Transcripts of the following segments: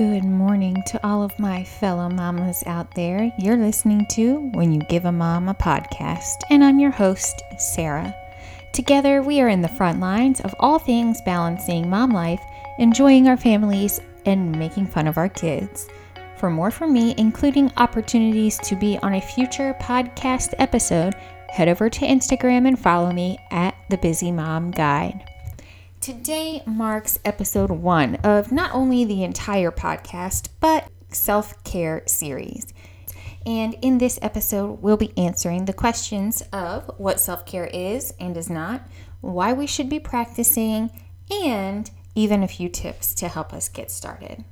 Good morning to all of my fellow mamas out there. You're listening to When You Give a Mom a Podcast, and I'm your host, Sarah. Together, we are in the front lines of all things balancing mom life, enjoying our families, and making fun of our kids. For more from me, including opportunities to be on a future podcast episode, head over to Instagram and follow me at The Busy Mom Guide. Today marks episode one of not only the entire podcast, but self care series. And in this episode, we'll be answering the questions of what self care is and is not, why we should be practicing, and even a few tips to help us get started.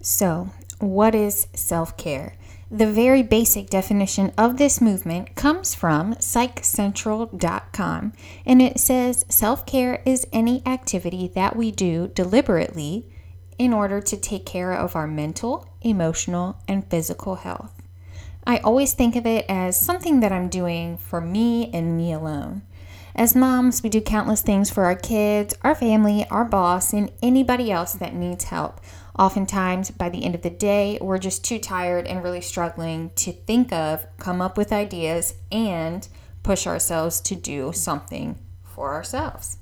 So, what is self care? The very basic definition of this movement comes from psychcentral.com and it says self care is any activity that we do deliberately in order to take care of our mental, emotional, and physical health. I always think of it as something that I'm doing for me and me alone. As moms, we do countless things for our kids, our family, our boss, and anybody else that needs help. Oftentimes, by the end of the day, we're just too tired and really struggling to think of, come up with ideas, and push ourselves to do something for ourselves.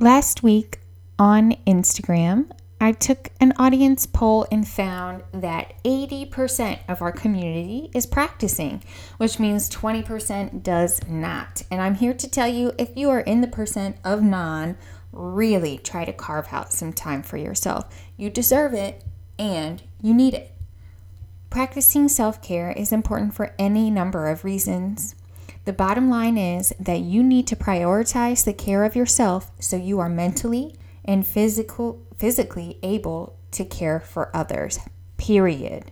Last week on Instagram, I took an audience poll and found that 80% of our community is practicing, which means 20% does not. And I'm here to tell you if you are in the percent of non, really try to carve out some time for yourself. You deserve it and you need it. Practicing self care is important for any number of reasons. The bottom line is that you need to prioritize the care of yourself so you are mentally and physical, physically able to care for others. Period.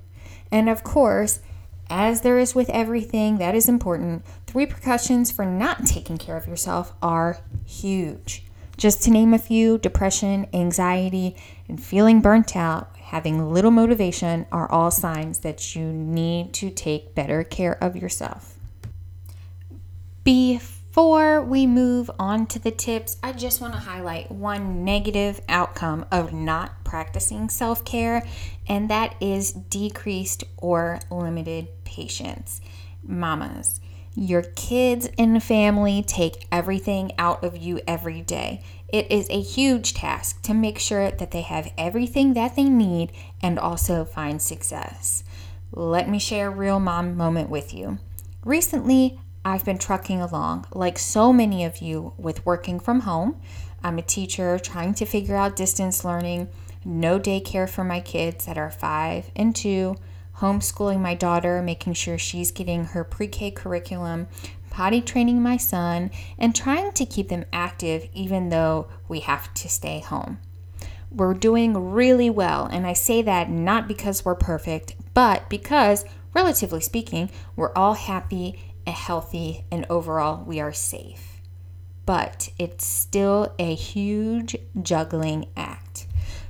And of course, as there is with everything that is important, the repercussions for not taking care of yourself are huge. Just to name a few, depression, anxiety, and feeling burnt out, having little motivation are all signs that you need to take better care of yourself. Before we move on to the tips, I just want to highlight one negative outcome of not practicing self care, and that is decreased or limited patience. Mamas, your kids and family take everything out of you every day. It is a huge task to make sure that they have everything that they need and also find success. Let me share a real mom moment with you. Recently, I've been trucking along, like so many of you, with working from home. I'm a teacher trying to figure out distance learning, no daycare for my kids that are five and two homeschooling my daughter, making sure she's getting her pre K curriculum, potty training my son, and trying to keep them active even though we have to stay home. We're doing really well, and I say that not because we're perfect, but because, relatively speaking, we're all happy and healthy, and overall we are safe. But it's still a huge juggling act.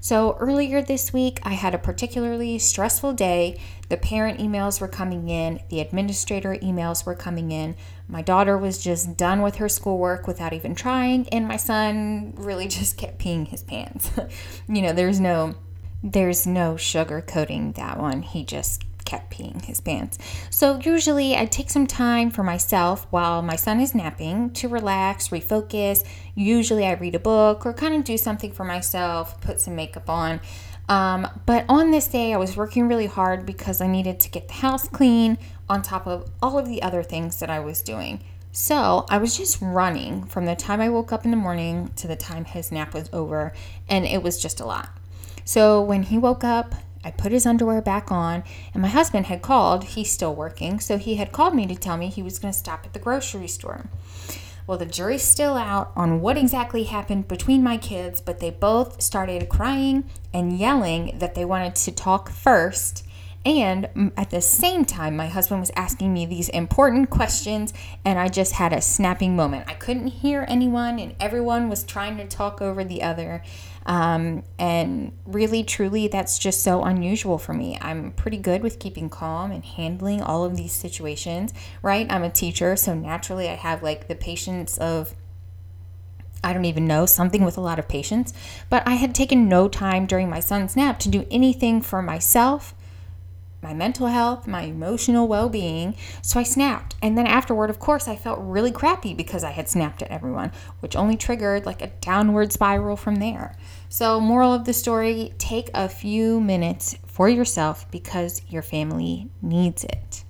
So, earlier this week, I had a particularly stressful day. The parent emails were coming in, the administrator emails were coming in. My daughter was just done with her schoolwork without even trying, and my son really just kept peeing his pants. you know, there's no there's no sugarcoating that one. He just kept peeing his pants. So usually I take some time for myself while my son is napping to relax, refocus. Usually I read a book or kind of do something for myself, put some makeup on. Um, but on this day, I was working really hard because I needed to get the house clean on top of all of the other things that I was doing. So I was just running from the time I woke up in the morning to the time his nap was over, and it was just a lot. So when he woke up, I put his underwear back on, and my husband had called. He's still working, so he had called me to tell me he was going to stop at the grocery store. Well, the jury's still out on what exactly happened between my kids, but they both started crying and yelling that they wanted to talk first and at the same time, my husband was asking me these important questions, and I just had a snapping moment. I couldn't hear anyone, and everyone was trying to talk over the other. Um, and really, truly, that's just so unusual for me. I'm pretty good with keeping calm and handling all of these situations, right? I'm a teacher, so naturally, I have like the patience of I don't even know, something with a lot of patience. But I had taken no time during my son's nap to do anything for myself, my mental health, my emotional well being. So I snapped. And then afterward, of course, I felt really crappy because I had snapped at everyone, which only triggered like a downward spiral from there. So, moral of the story take a few minutes for yourself because your family needs it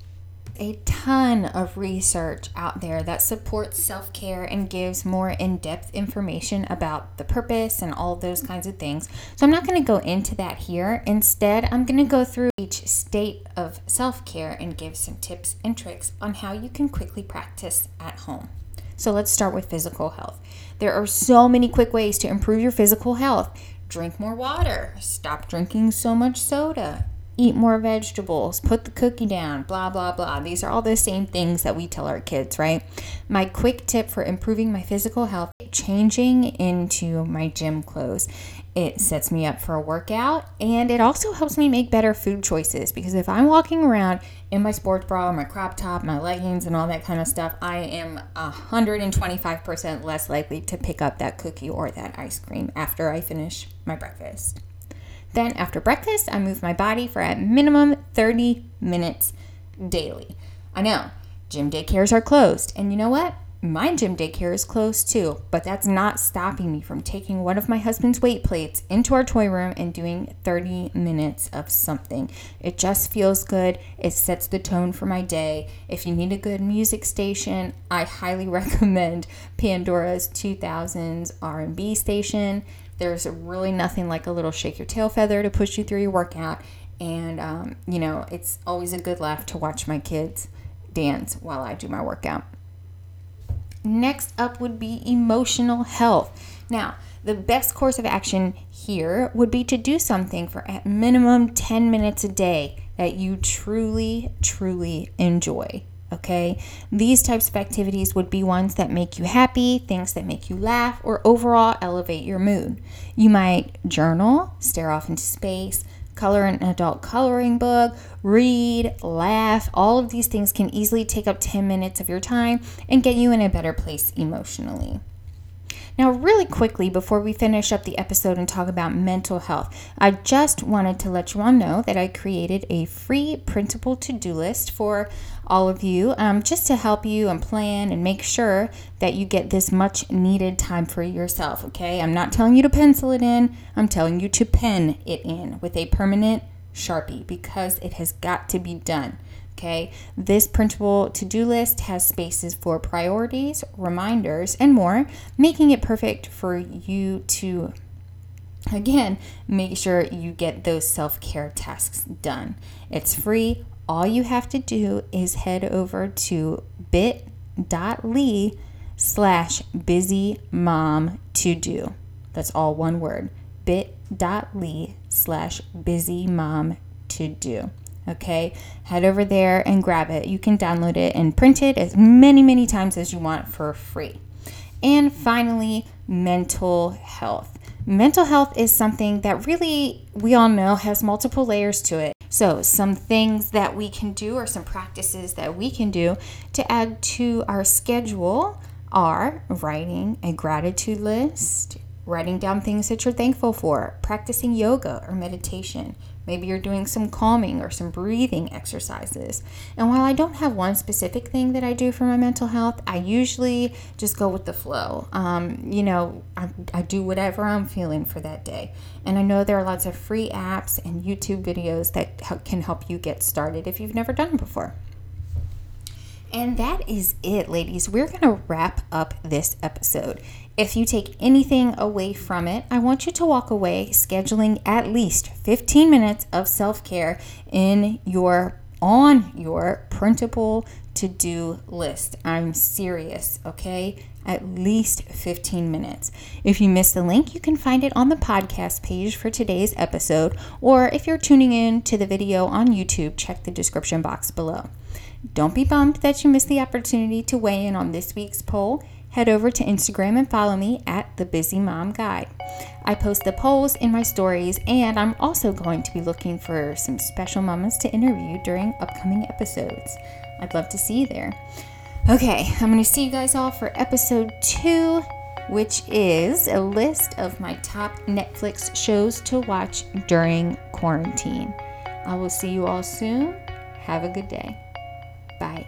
a ton of research out there that supports self care and gives more in depth information about the purpose and all those kinds of things. So, I'm not going to go into that here. Instead, I'm going to go through each state of self care and give some tips and tricks on how you can quickly practice at home. So, let's start with physical health. There are so many quick ways to improve your physical health. Drink more water, stop drinking so much soda, eat more vegetables, put the cookie down, blah, blah, blah. These are all the same things that we tell our kids, right? My quick tip for improving my physical health changing into my gym clothes. It sets me up for a workout and it also helps me make better food choices because if I'm walking around in my sports bra, my crop top, my leggings, and all that kind of stuff, I am 125% less likely to pick up that cookie or that ice cream after I finish my breakfast. Then, after breakfast, I move my body for at minimum 30 minutes daily. I know gym daycares are closed, and you know what? My gym daycare is closed too, but that's not stopping me from taking one of my husband's weight plates into our toy room and doing 30 minutes of something. It just feels good. It sets the tone for my day. If you need a good music station, I highly recommend Pandora's 2000s R&B station. There's really nothing like a little shake your tail feather to push you through your workout. And, um, you know, it's always a good laugh to watch my kids dance while I do my workout. Next up would be emotional health. Now, the best course of action here would be to do something for at minimum 10 minutes a day that you truly, truly enjoy. Okay, these types of activities would be ones that make you happy, things that make you laugh, or overall elevate your mood. You might journal, stare off into space, color an adult coloring book, read, laugh. All of these things can easily take up 10 minutes of your time and get you in a better place emotionally. Now, really quickly, before we finish up the episode and talk about mental health, I just wanted to let you all know that I created a free printable to do list for all of you um, just to help you and plan and make sure that you get this much needed time for yourself. Okay, I'm not telling you to pencil it in, I'm telling you to pen it in with a permanent Sharpie because it has got to be done. Okay, this printable to do list has spaces for priorities, reminders, and more, making it perfect for you to, again, make sure you get those self care tasks done. It's free. All you have to do is head over to bit.ly slash busy mom to do. That's all one word bit.ly slash busy mom to do. Okay, head over there and grab it. You can download it and print it as many, many times as you want for free. And finally, mental health. Mental health is something that really we all know has multiple layers to it. So, some things that we can do or some practices that we can do to add to our schedule are writing a gratitude list, writing down things that you're thankful for, practicing yoga or meditation, Maybe you're doing some calming or some breathing exercises. And while I don't have one specific thing that I do for my mental health, I usually just go with the flow. Um, you know, I, I do whatever I'm feeling for that day. And I know there are lots of free apps and YouTube videos that can help you get started if you've never done it before. And that is it, ladies. We're going to wrap up this episode. If you take anything away from it, I want you to walk away scheduling at least 15 minutes of self-care in your on your printable to-do list. I'm serious, okay? At least 15 minutes. If you missed the link, you can find it on the podcast page for today's episode, or if you're tuning in to the video on YouTube, check the description box below. Don't be bummed that you missed the opportunity to weigh in on this week's poll head over to Instagram and follow me at The Busy Mom Guide. I post the polls in my stories, and I'm also going to be looking for some special mamas to interview during upcoming episodes. I'd love to see you there. Okay, I'm going to see you guys all for episode two which is a list of my top Netflix shows to watch during quarantine. I will see you all soon. Have a good day. Bye.